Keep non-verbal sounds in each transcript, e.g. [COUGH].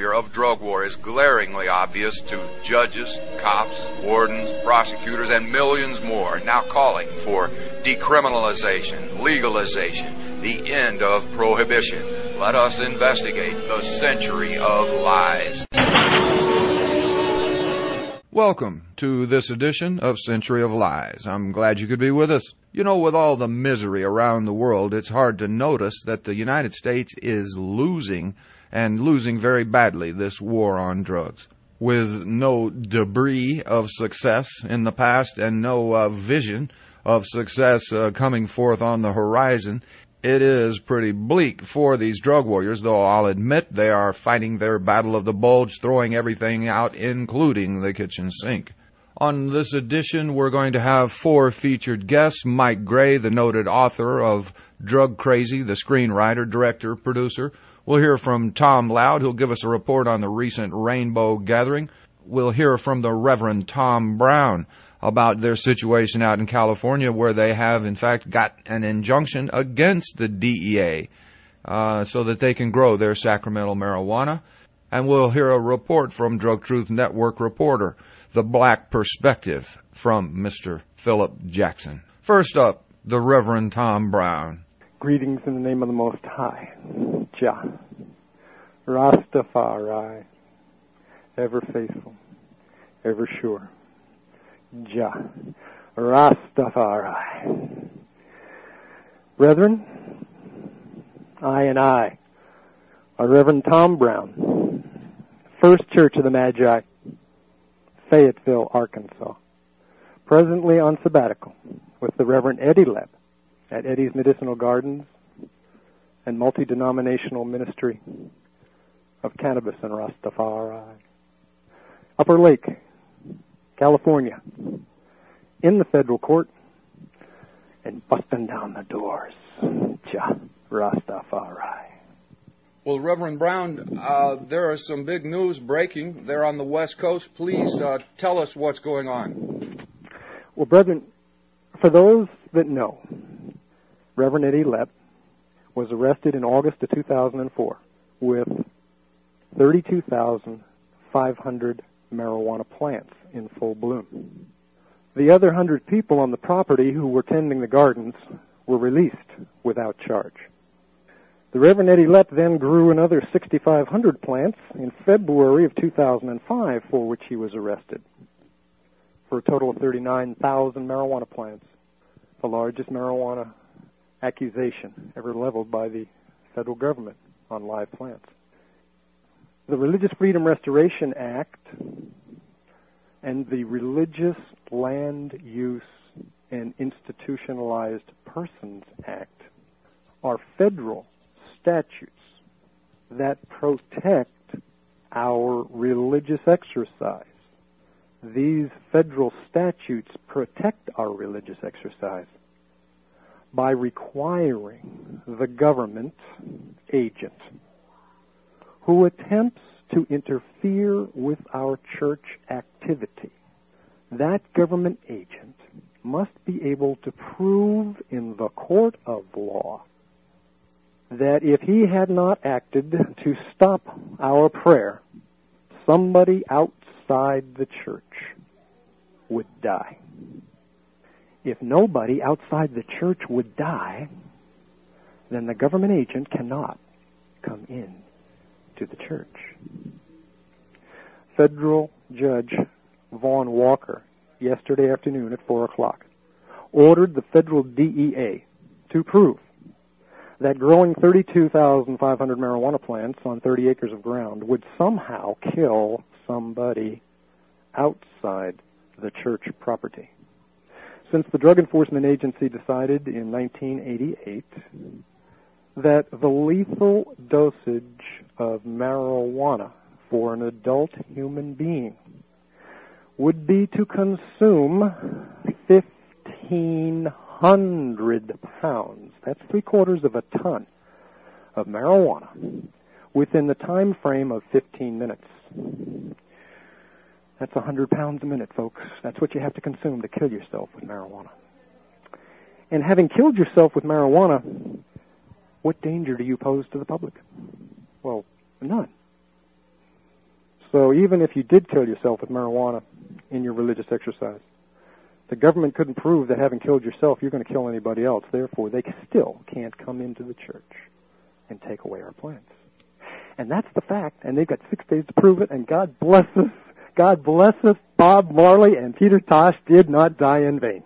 failure of drug war is glaringly obvious to judges, cops, wardens, prosecutors, and millions more now calling for decriminalization, legalization, the end of prohibition. Let us investigate the century of lies. Welcome to this edition of Century of Lies. I'm glad you could be with us. You know, with all the misery around the world, it's hard to notice that the United States is losing, and losing very badly, this war on drugs. With no debris of success in the past and no uh, vision of success uh, coming forth on the horizon, it is pretty bleak for these drug warriors, though I'll admit they are fighting their battle of the bulge, throwing everything out, including the kitchen sink. On this edition, we're going to have four featured guests Mike Gray, the noted author of Drug Crazy, the screenwriter, director, producer. We'll hear from Tom Loud, who'll give us a report on the recent Rainbow Gathering. We'll hear from the Reverend Tom Brown about their situation out in California, where they have, in fact, got an injunction against the DEA uh, so that they can grow their Sacramento marijuana. And we'll hear a report from Drug Truth Network reporter, The Black Perspective, from Mr. Philip Jackson. First up, the Reverend Tom Brown. Greetings in the name of the Most High, Jah, Rastafari, ever faithful, ever sure. Jah. Rastafari. Brethren, I and I are Reverend Tom Brown, First Church of the Magi, Fayetteville, Arkansas, presently on sabbatical with the Reverend Eddie Lepp at Eddie's Medicinal Gardens and multi-denominational ministry of cannabis and Rastafari. Upper Lake, California, in the federal court, and busting down the doors. Jah Rastafari. Well, Reverend Brown, uh, there is some big news breaking there on the West Coast. Please uh, tell us what's going on. Well, brethren, for those that know, Reverend Eddie Lepp was arrested in August of 2004 with 32,500 marijuana plants in full bloom. The other hundred people on the property who were tending the gardens were released without charge. The Reverend Eddie Lepp then grew another 6,500 plants in February of 2005 for which he was arrested for a total of 39,000 marijuana plants, the largest marijuana accusation ever leveled by the federal government on live plants. The Religious Freedom Restoration Act and the Religious Land Use and Institutionalized Persons Act are federal statutes that protect our religious exercise. These federal statutes protect our religious exercise by requiring the government agent who attempts to interfere with our church activity. That government agent must be able to prove in the court of law that if he had not acted to stop our prayer, somebody outside the church would die. If nobody outside the church would die, then the government agent cannot come in to the church. Federal Judge Vaughn Walker, yesterday afternoon at 4 o'clock, ordered the federal DEA to prove that growing 32,500 marijuana plants on 30 acres of ground would somehow kill somebody outside the church property. Since the Drug Enforcement Agency decided in 1988 that the lethal dosage of marijuana for an adult human being would be to consume 1,500 pounds, that's three quarters of a ton, of marijuana within the time frame of 15 minutes. That's 100 pounds a minute, folks. That's what you have to consume to kill yourself with marijuana. And having killed yourself with marijuana, what danger do you pose to the public? Well, none. So even if you did kill yourself with marijuana in your religious exercise, the government couldn't prove that having killed yourself, you're going to kill anybody else. Therefore, they still can't come into the church and take away our plants. And that's the fact. And they've got six days to prove it. And God bless us. God bless us. Bob Marley and Peter Tosh did not die in vain.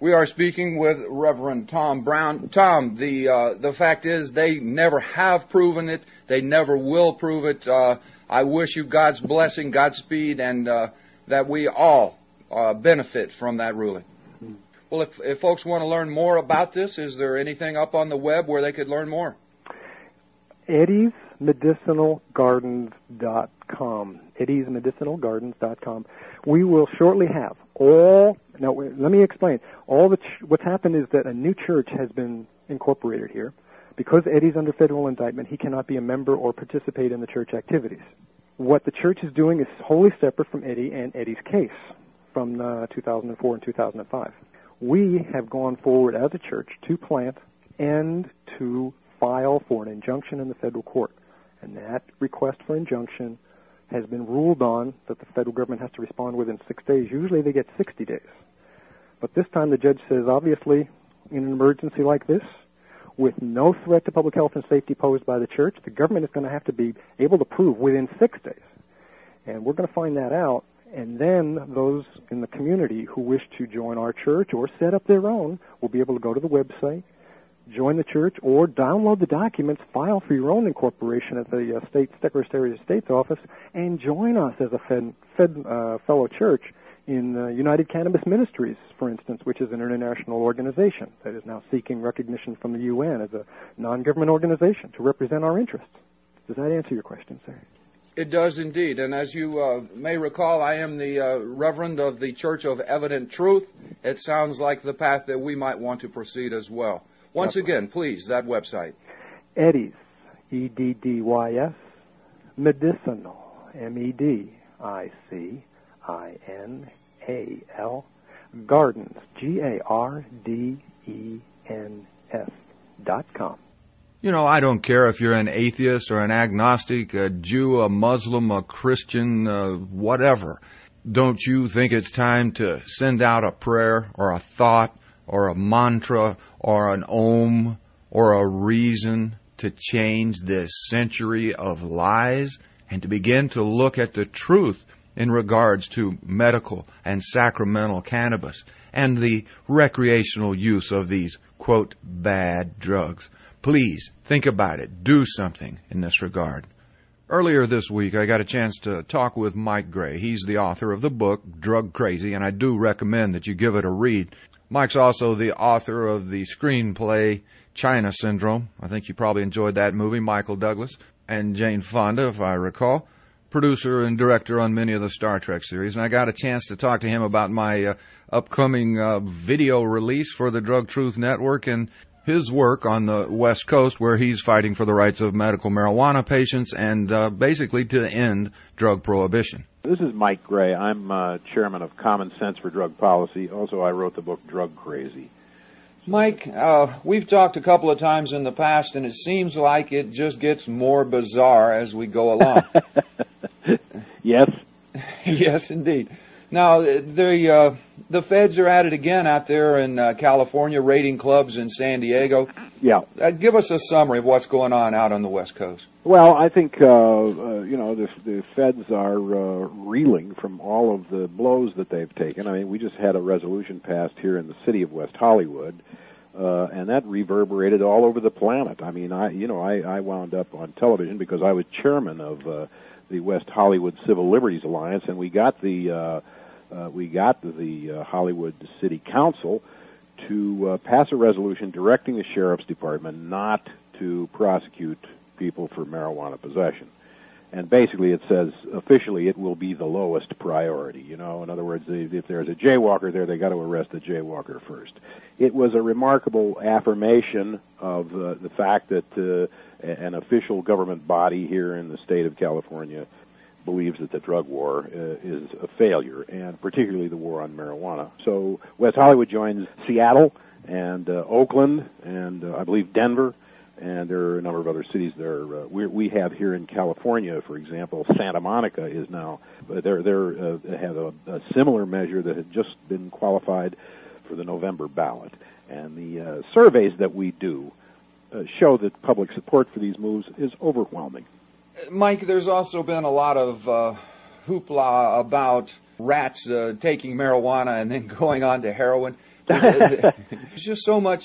We are speaking with Reverend Tom Brown. Tom, the uh, the fact is they never have proven it. They never will prove it. Uh, I wish you God's blessing, Godspeed, and uh, that we all uh, benefit from that ruling. Well, if, if folks want to learn more about this, is there anything up on the web where they could learn more? Eddie'sMedicinalGardens.com. Eddie'sMedicinalGardens.com. We will shortly have all. Now, let me explain. All the ch- what's happened is that a new church has been incorporated here. Because Eddie's under federal indictment, he cannot be a member or participate in the church activities. What the church is doing is wholly separate from Eddie and Eddie's case from uh, 2004 and 2005. We have gone forward as a church to plant and to file for an injunction in the federal court. And that request for injunction has been ruled on that the federal government has to respond within six days. Usually they get 60 days. But this time the judge says, obviously, in an emergency like this, with no threat to public health and safety posed by the church, the government is going to have to be able to prove within six days. And we're going to find that out. And then those in the community who wish to join our church or set up their own will be able to go to the website, join the church, or download the documents, file for your own incorporation at the uh, state Secretary of State's office, and join us as a fed, fed uh, fellow church in uh, United Cannabis Ministries, for instance, which is an international organization that is now seeking recognition from the UN as a non-government organization to represent our interests. Does that answer your question, sir? It does indeed. And as you uh, may recall, I am the uh, Reverend of the Church of Evident Truth. It sounds like the path that we might want to proceed as well. Once yep. again, please, that website. Eddie's, E D D Y S, medicinal, M E D I C I N A L, Gardens, G A R D E N S dot com. You know, I don't care if you're an atheist or an agnostic, a Jew, a Muslim, a Christian, uh, whatever. Don't you think it's time to send out a prayer or a thought or a mantra or an om or a reason to change this century of lies and to begin to look at the truth in regards to medical and sacramental cannabis and the recreational use of these, quote, bad drugs. Please think about it. Do something in this regard. Earlier this week, I got a chance to talk with Mike Gray. He's the author of the book, Drug Crazy, and I do recommend that you give it a read. Mike's also the author of the screenplay, China Syndrome. I think you probably enjoyed that movie, Michael Douglas and Jane Fonda, if I recall. Producer and director on many of the Star Trek series. And I got a chance to talk to him about my uh, upcoming uh, video release for the Drug Truth Network and his work on the West Coast, where he's fighting for the rights of medical marijuana patients and uh, basically to end drug prohibition. This is Mike Gray. I'm uh, chairman of Common Sense for Drug Policy. Also, I wrote the book Drug Crazy. Mike, uh, we've talked a couple of times in the past, and it seems like it just gets more bizarre as we go along. [LAUGHS] yes. [LAUGHS] yes, indeed. Now, the uh, the feds are at it again out there in uh, California, raiding clubs in San Diego. Yeah. Uh, give us a summary of what's going on out on the West Coast. Well, I think uh, uh, you know the, the feds are uh, reeling from all of the blows that they've taken. I mean, we just had a resolution passed here in the city of West Hollywood. Uh, and that reverberated all over the planet. I mean, I you know I, I wound up on television because I was chairman of uh, the West Hollywood Civil Liberties Alliance, and we got the uh, uh, we got the uh, Hollywood City Council to uh, pass a resolution directing the sheriff's department not to prosecute people for marijuana possession. And basically, it says officially it will be the lowest priority. You know, in other words, if there's a jaywalker there, they got to arrest the jaywalker first. It was a remarkable affirmation of uh, the fact that uh, an official government body here in the state of California believes that the drug war uh, is a failure, and particularly the war on marijuana. So West Hollywood joins Seattle and uh, Oakland and uh, I believe Denver and there are a number of other cities there. Uh, we, we have here in California, for example, Santa Monica is now uh, they're they're uh, have a, a similar measure that had just been qualified for the November ballot, and the uh, surveys that we do uh, show that public support for these moves is overwhelming. Mike, there's also been a lot of uh, hoopla about rats uh, taking marijuana and then [LAUGHS] going on to heroin. There's [LAUGHS] just so much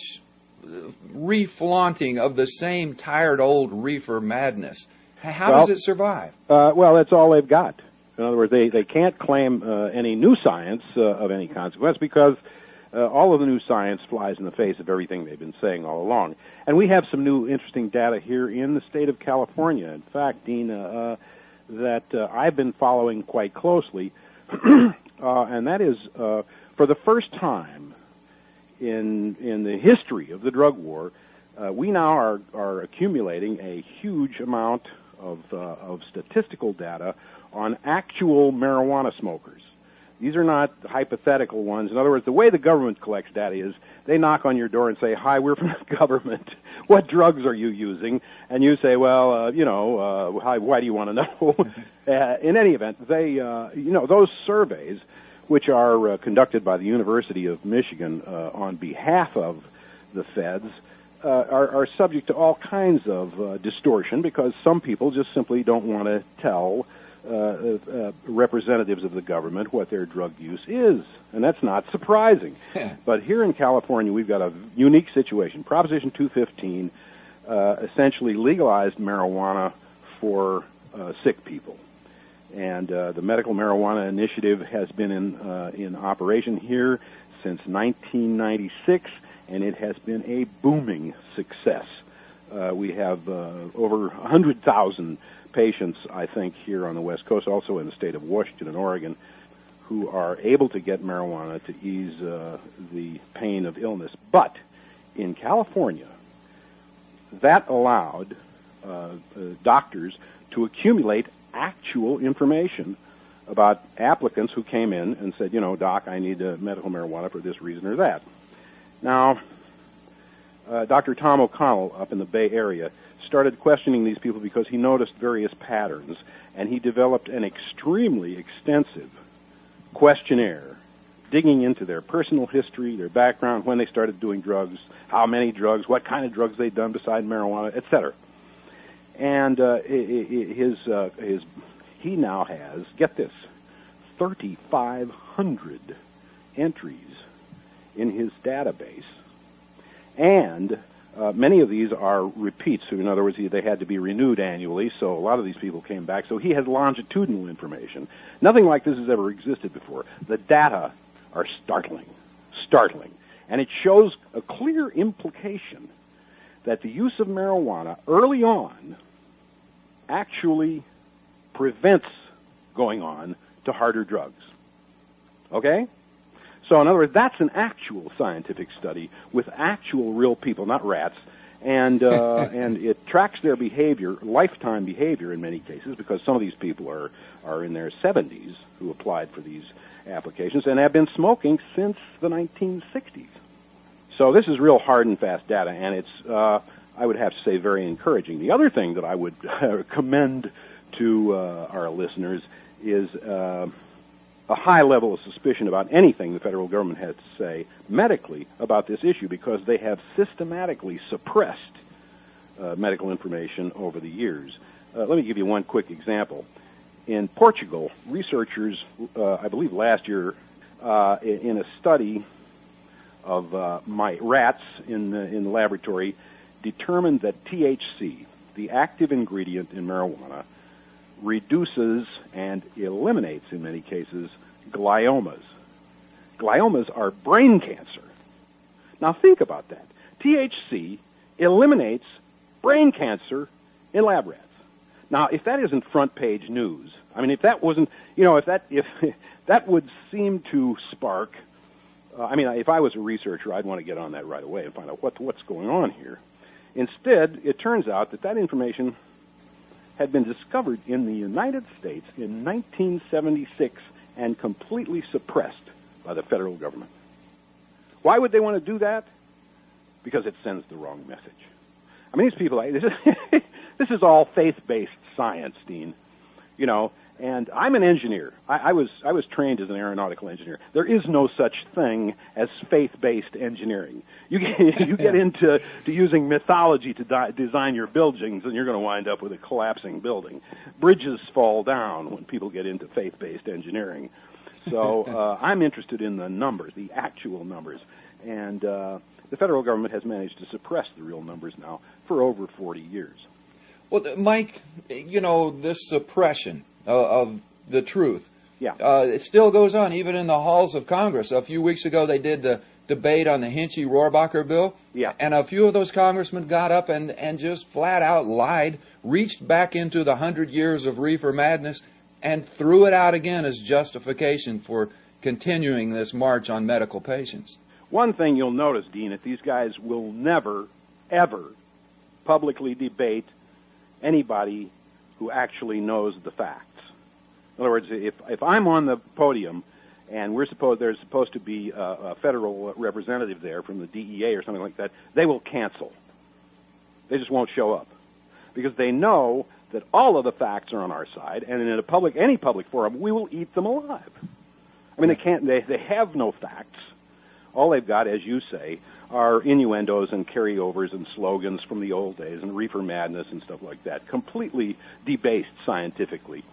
reflaunting of the same tired old reefer madness. How Well- does it survive? Uh, well, that's all they've got. In other words, they, they can't claim uh, any new science uh, of any consequence because uh, all of the new science flies in the face of everything they've been saying all along. And we have some new interesting data here in the state of California. In fact, Dean, uh, that uh, I've been following quite closely, [CLEARS THROAT] uh, and that is uh, for the first time in in the history of the drug war, uh, we now are are accumulating a huge amount of uh, of statistical data on actual marijuana smokers. These are not hypothetical ones. In other words, the way the government collects data is they knock on your door and say, "Hi, we're from [LAUGHS] the government. What drugs are you using?" And you say, "Well, uh, you know, uh, why do you want to [LAUGHS] know?" uh, in any event, they, uh, you know, those surveys, which are uh, conducted by the University of Michigan uh, on behalf of the feds, uh, are, are subject to all kinds of uh, distortion because some people just simply don't want to tell uh, uh, representatives of the government what their drug use is, and that's not surprising. but here in California, we've got a unique situation. Proposition 215 uh, essentially legalized marijuana for uh, sick people, and uh, the medical marijuana initiative has been in uh, in operation here since 1996, and it has been a booming success. Uh, we have uh, over 100,000 patients, I think, here on the West Coast, also in the state of Washington and Oregon, who are able to get marijuana to ease uh, the pain of illness. But in California, that allowed uh, uh, doctors to accumulate actual information about applicants who came in and said, you know, doc, I need uh, medical marijuana for this reason or that. Now, uh, Dr. Tom O'Connell up in the Bay Area started questioning these people because he noticed various patterns, and he developed an extremely extensive questionnaire digging into their personal history, their background, when they started doing drugs, how many drugs, what kind of drugs they'd done besides marijuana, etc. And uh, his uh, his he now has get this, 3,500 entries in his database, and uh, many of these are repeats. So in other words, they had to be renewed annually. So a lot of these people came back. So he has longitudinal information. Nothing like this has ever existed before. The data are startling, startling, and it shows a clear implication that the use of marijuana early on actually prevents going on to harder drugs. Okay? So, in other words, that's an actual scientific study with actual real people, not rats, and uh, [LAUGHS] and it tracks their behavior, lifetime behavior in many cases, because some of these people are are in their 70s who applied for these applications and have been smoking since the 1960s. So this is real hard and fast data, and it's uh, I would have to say very encouraging. The other thing that I would [LAUGHS] commend to uh, our listeners is. Uh, a high level of suspicion about anything the federal government has to say medically about this issue because they have systematically suppressed uh, medical information over the years. Uh, let me give you one quick example. In Portugal, researchers, uh, I believe last year, uh, in in a study of uh, my rats in the, in the laboratory, determined that THC, the active ingredient in marijuana, reduces and eliminates, in many cases, gliomas. Gliomas are brain cancer. Now think about that. THC eliminates brain cancer in lab rats. Now, if that isn't front page news, I mean, if that wasn't, you know, if that if [LAUGHS] that would seem to spark, uh, I mean, if I was a researcher, I'd want to get on that right away and find out what what's going on here. Instead, it turns out that that information had been discovered in the United States in 1976 and completely suppressed by the federal government. Why would they want to do that? Because it sends the wrong message. I mean, these people, [LAUGHS] this is, all faith-based science, Dean. You know, and I'm an engineer. I, I was I was trained as an aeronautical engineer. There is no such thing as faith-based engineering. You get [LAUGHS] you get into to using mythology to di- design your buildings, and you're going to wind up with a collapsing building. Bridges fall down when people get into faith-based engineering. So [LAUGHS] uh, I'm interested in the numbers, the actual numbers, and uh, the federal government has managed to suppress the real numbers now for over 40 years. Well, Mike, you know this suppression of the truth. Yeah. Uh, it still goes on, even in the halls of Congress. A few weeks ago, they did the debate on the Hinchey Rohrabacher bill. Yeah. And a few of those congressmen got up and, and just flat out lied, reached back into the hundred years of reefer madness, and threw it out again as justification for continuing this march on medical patients. One thing you'll notice, Dean, that these guys will never, ever publicly debate anybody who actually knows the facts. In other words, if if I'm on the podium and we're supposed there's supposed to be a, a federal representative there from the DEA or something like that, they will cancel. They just won't show up because they know that all of the facts are on our side, and in a public any public forum, we will eat them alive. I mean, they can't. They they have no facts. All they've got, as you say, are innuendos and carryovers and slogans from the old days and reefer madness and stuff like that, completely debased scientifically.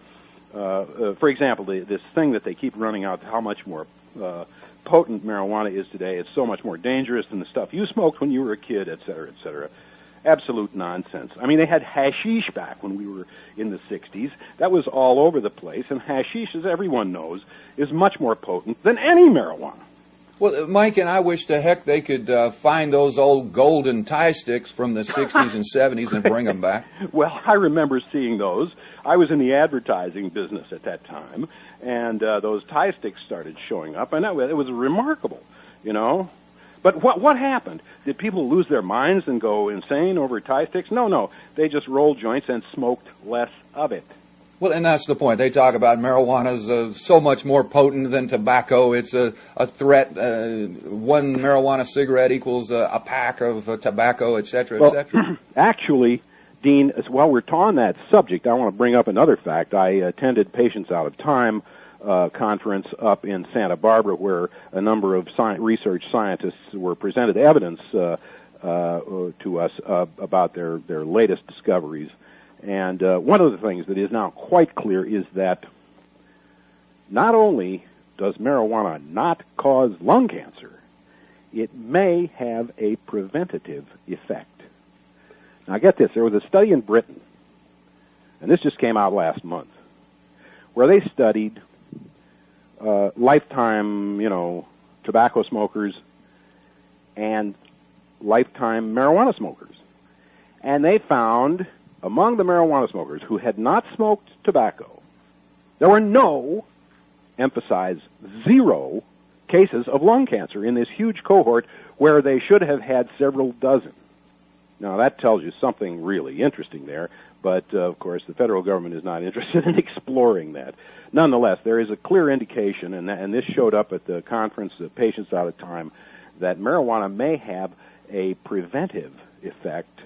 Uh, uh, for example, the, this thing that they keep running out, how much more uh, potent marijuana is today, it's so much more dangerous than the stuff you smoked when you were a kid, et cetera, et cetera. Absolute nonsense. I mean, they had hashish back when we were in the 60s. That was all over the place, and hashish, as everyone knows, is much more potent than any marijuana. Well, Mike and I wish to heck they could uh, find those old golden Thai sticks from the 60s and 70s and bring them back. [LAUGHS] Well, I remember seeing those. I was in the advertising business at that time, and uh, those Thai sticks started showing up, and that, it was remarkable, you know. But what what happened? Did people lose their minds and go insane over Thai sticks? No, no. They just rolled joints and smoked less of it. Well, and that's the point. They talk about marijuana is uh, so much more potent than tobacco. It's a, a threat. Uh, one marijuana cigarette equals a, a pack of uh, tobacco, et cetera, well, et cetera. [CLEARS THROAT] Actually, Dean, while we're on that subject, I want to bring up another fact. I attended Patients Out of Time uh, conference up in Santa Barbara, where a number of sci- research scientists were presented evidence uh, uh, to us about their their latest discoveries. And uh, one of the things that is now quite clear is that not only does marijuana not cause lung cancer, it may have a preventative effect. Now, get this there was a study in Britain, and this just came out last month, where they studied uh, lifetime, you know, tobacco smokers and lifetime marijuana smokers. And they found among the marijuana smokers who had not smoked tobacco, there were no, emphasize zero, cases of lung cancer in this huge cohort where they should have had several dozen. Now that tells you something really interesting there, but uh, of course the federal government is not [LAUGHS] interested in exploring that. Nonetheless, there is a clear indication, and, and this showed up at the conference, the Patients Out of Time, that marijuana may have a preventive effect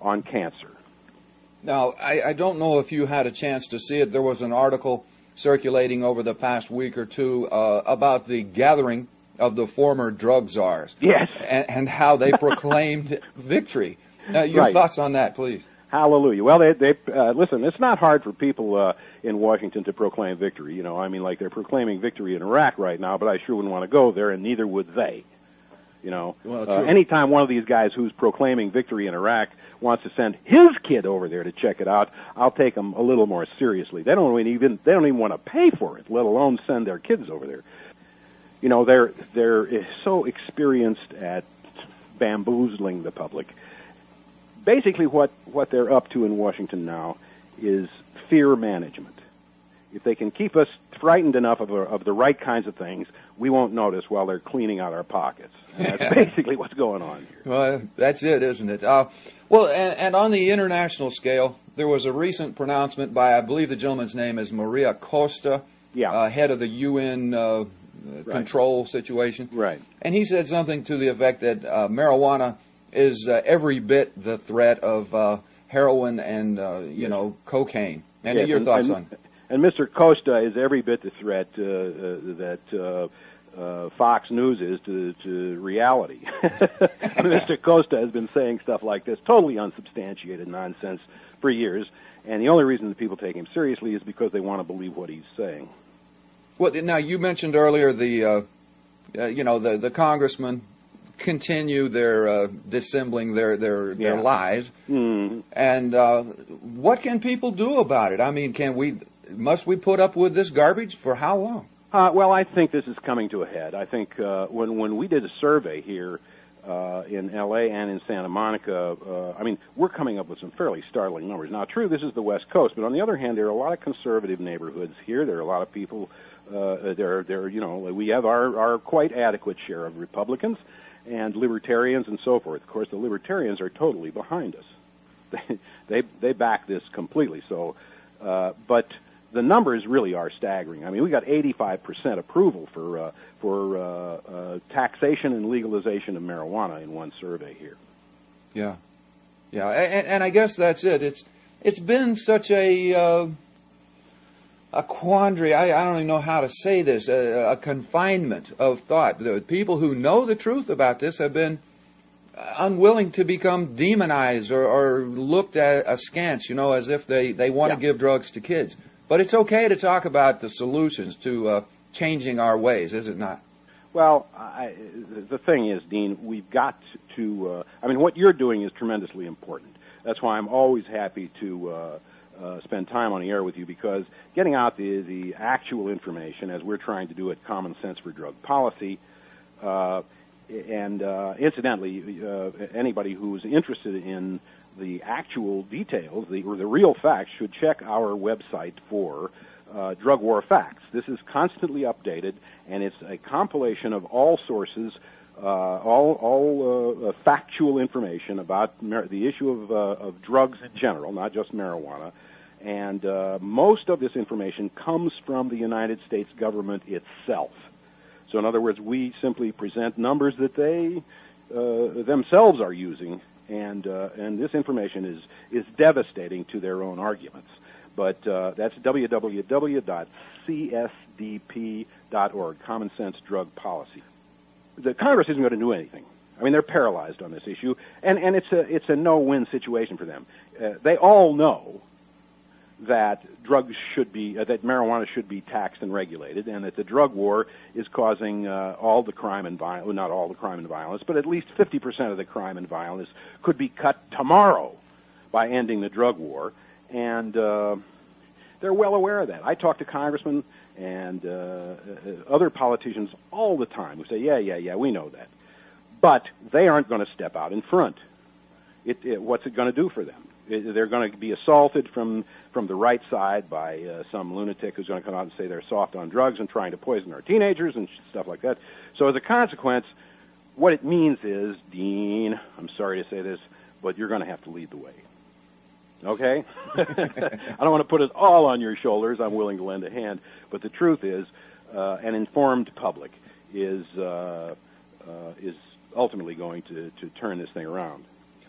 on cancer. Now, I, I don't know if you had a chance to see it. There was an article circulating over the past week or two uh, about the gathering of the former drug czars. Yes. And, and how they proclaimed [LAUGHS] victory. Uh, your Right. thoughts on that, please? Hallelujah. Well, they, they uh, listen. It's not hard for people uh, in Washington to proclaim victory. You know, I mean, like they're proclaiming victory in Iraq right now, but I sure wouldn't want to go there, and neither would they. You know, Well, uh, anytime one of these guys who's proclaiming victory in Iraq wants to send his kid over there to check it out, I'll take them a little more seriously. They don't even they don't even want to pay for it, let alone send their kids over there. You know, they're they're so experienced at bamboozling the public basically what, what they're up to in Washington now is fear management. If they can keep us frightened enough of, of the right kinds of things, we won't notice while they're cleaning out our pockets. And that's [LAUGHS] basically what's going on here. Well, that's it, isn't it? Uh, well, and, and on the international scale, there was a recent pronouncement by, I believe the gentleman's name is Maria Costa, Yeah. uh, head of the UN uh, control situation. Right. And he said something to the effect that uh, marijuana is uh, every bit the threat of uh, heroin and uh, you know cocaine. Any Yes, your and- thoughts and- on? And Mr. Costa is every bit the threat uh, uh, that uh, uh, Fox News is to, to reality. [LAUGHS] Mr. Costa has been saying stuff like this, totally unsubstantiated nonsense, for years. And the only reason that people take him seriously is because they want to believe what he's saying. Well, now you mentioned earlier the, uh, uh, you know, the the congressmen continue their uh, dissembling their their their Yeah. lies, Mm. and uh, what can people do about it? I mean, can we must we put up with this garbage for how long? Uh, well, I think this is coming to a head. I think uh, when when we did a survey here uh, in L.A. and in Santa Monica, uh, I mean, we're coming up with some fairly startling numbers. Now, true, this is the West Coast, but on the other hand, there are a lot of conservative neighborhoods here. There are a lot of people. Uh, there, there, you know, we have our our quite adequate share of Republicans and libertarians and so forth. Of course, the libertarians are totally behind us. They [LAUGHS] they, they back this completely. So, uh, but the numbers really are staggering. I mean, we got 85% approval for uh, for uh, uh, taxation and legalization of marijuana in one survey here. Yeah, yeah, and, and I guess that's it. It's it's been such a uh, a quandary. I, I don't even know how to say this. A, a confinement of thought. The people who know the truth about this have been unwilling to become demonized or, or looked at askance. You know, as if they they want to give drugs to kids. But it's okay to talk about the solutions to uh, changing our ways, is it not? Well, I, the thing is, Dean, we've got to. Uh, I mean, what you're doing is tremendously important. That's why I'm always happy to uh, uh, spend time on the air with you because getting out the the actual information, as we're trying to do at Common Sense for Drug Policy, uh, and uh, incidentally, uh, anybody who's interested in the actual details, the or the real facts, should check our website for uh, drug war facts. This is constantly updated, and it's a compilation of all sources, uh, all all uh, uh, factual information about mar- the issue of uh, of drugs in general, not just marijuana. And uh, most of this information comes from the United States government itself. So, in other words, we simply present numbers that they uh, themselves are using, and uh, and this information is is devastating to their own arguments. But uh, that's www.csdp.org, Common Sense Drug Policy. The Congress isn't going to do anything. I mean, they're paralyzed on this issue, and and it's a it's a no-win situation for them. Uh, they all know that drugs should be uh, that marijuana should be taxed and regulated, and that the drug war is causing uh, all the crime and violence, well, not all the crime and violence, but at least 50% of the crime and violence could be cut tomorrow by ending the drug war, and uh, they're well aware of that. I talk to congressmen and uh, uh, other politicians all the time who say, "Yeah, yeah, yeah, we know that," but they aren't going to step out in front. It, it, what's it going to do for them? They're going to be assaulted from from the right side by uh, some lunatic who's going to come out and say they're soft on drugs and trying to poison our teenagers and stuff like that. So as a consequence, what it means is, Dean, I'm sorry to say this, but you're going to have to lead the way. Okay? [LAUGHS] I don't want to put it all on your shoulders. I'm willing to lend a hand, but the truth is, uh, an informed public is uh, uh, is ultimately going to to turn this thing around.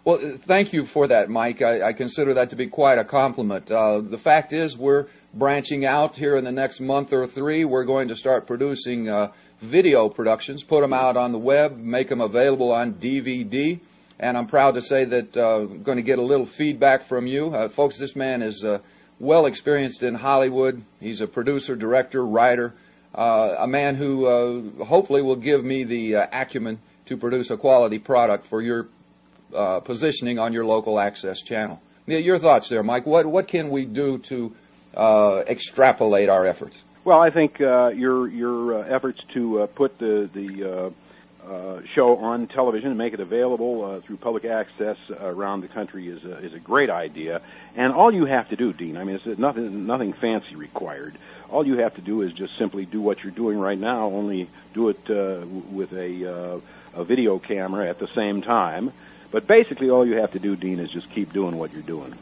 Well, uh, thank you for that, Mike. I, I consider that to be quite a compliment. Uh, the fact is, we're branching out here in the next month or three. We're going to start producing uh, video productions, put them out on the web, make them available on DVD. And I'm proud to say that uh, I'm going to get a little feedback from you. Uh, folks, this man is uh, well experienced in Hollywood. He's a producer, director, writer, uh, a man who uh, hopefully will give me the uh, acumen to produce a quality product for your positioning on your local access channel. Yeah, Your thoughts there, Mike. What what can we do to extrapolate our efforts? Well, I think your your efforts to put the the show on television and make it available uh, through public access around the country is a, is a great idea. And all you have to do, Dean, I mean, it's nothing nothing fancy required. All you have to do is just simply do what you're doing right now. Only do it uh, with a uh, a video camera at the same time. But basically, all you have to do, Dean, is just keep doing what you're doing.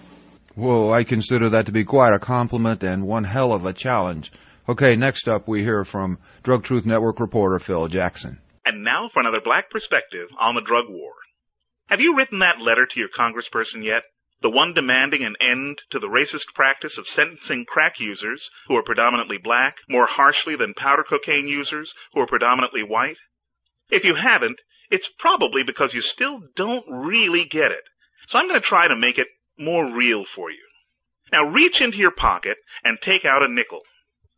Whoa, I consider that to be quite a compliment and one hell of a challenge. Okay, next up we hear from Drug Truth Network reporter Phil Jackson. And now for another black perspective on the drug war. Have you written that letter to your congressperson yet? The one demanding an end to the racist practice of sentencing crack users, who are predominantly black, more harshly than powder cocaine users, who are predominantly white? If you haven't, it's probably because you still don't really get it. So I'm going to try to make it more real for you. Now reach into your pocket and take out a nickel.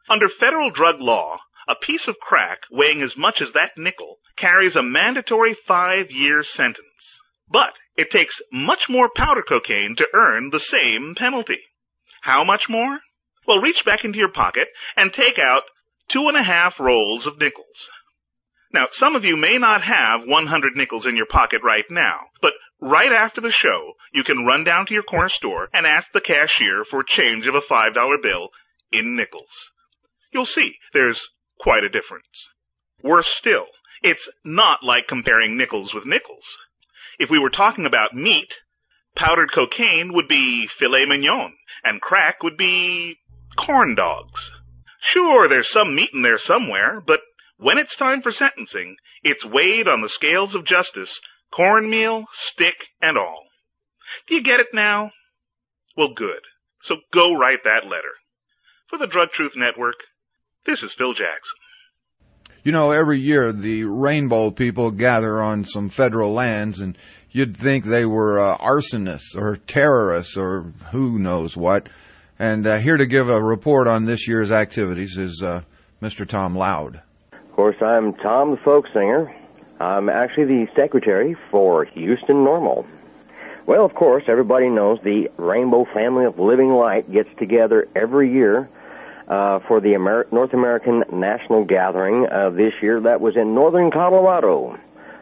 Under federal drug law, a piece of crack weighing as much as that nickel carries a mandatory five year sentence. But it takes much more powder cocaine to earn the same penalty. How much more? Well, reach back into your pocket and take out two and a half rolls of nickels. Now, some of you may not have 100 nickels in your pocket right now, but right after the show, you can run down to your corner store and ask the cashier for change of a $5 bill in nickels. You'll see there's quite a difference. Worse still, it's not like comparing nickels with nickels. If we were talking about meat, powdered cocaine would be filet mignon, and crack would be corn dogs. Sure, there's some meat in there somewhere, but when it's time for sentencing, it's weighed on the scales of justice, cornmeal, stick, and all. Do you get it now? Well, good. So go write that letter. For the Drug Truth Network, this is Phil Jackson. You know, every year the rainbow people gather on some federal lands, and you'd think they were uh, arsonists or terrorists or who knows what. And uh, here to give a report on this year's activities is uh, Mr. Tom Loud. Of course, I'm Tom, the folk singer. I'm actually the secretary for Houston NORML. Well, of course, everybody knows the Rainbow Family of Living Light gets together every year uh, for the Amer- North American National Gathering uh, this year. That was in northern Colorado,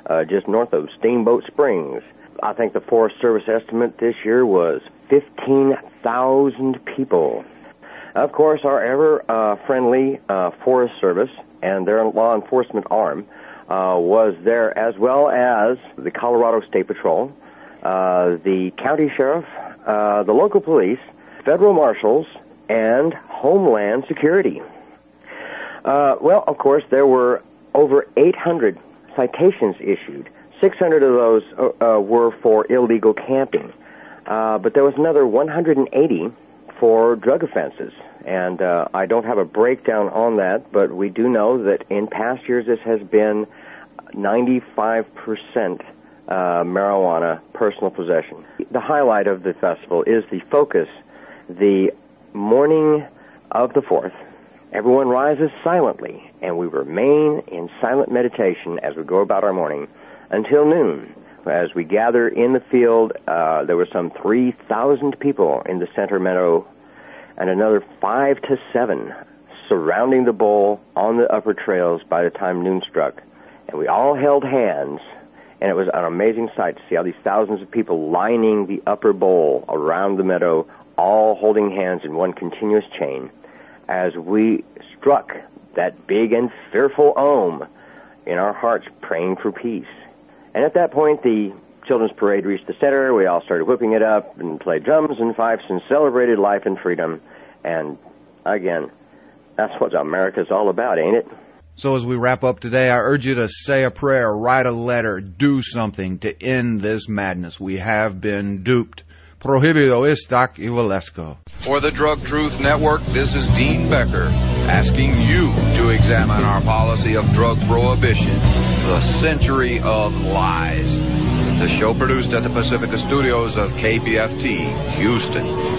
uh, just north of Steamboat Springs. I think the Forest Service estimate this year was 15,000 people. Of course, our ever uh, friendly uh, Forest Service and their law enforcement arm uh, was there, as well as the Colorado State Patrol, the county sheriff, the local police, federal marshals, and Homeland Security. Uh, well, of course, there were over 800 citations issued. 600 of those uh, uh, were for illegal camping, uh, but there was another 180 for drug offenses. And uh, I don't have a breakdown on that, but we do know that in past years this has been 95% uh, marijuana personal possession. The highlight of the festival is the focus, the morning of the fourth, everyone rises silently, and we remain in silent meditation as we go about our morning until noon. As we gather in the field, uh, there were some 3,000 people in the center meadow, and another five to seven surrounding the bowl on the upper trails by the time noon struck. And we all held hands, and it was an amazing sight to see all these thousands of people lining the upper bowl around the meadow, all holding hands in one continuous chain as we struck that big and fearful om in our hearts, praying for peace. And at that point, the children's parade reached the center. We all started whipping it up and played drums and fifes and celebrated life and freedom. And again, that's what America's all about, ain't it? So as we wrap up today, I urge you to say a prayer, write a letter, do something to end this madness. We have been duped. Prohibido istac evilesco. For the Drug Truth Network, this is Dean Becker asking you to examine our policy of drug prohibition, the century of lies. The show produced at the Pacifica Studios of KPFT, Houston.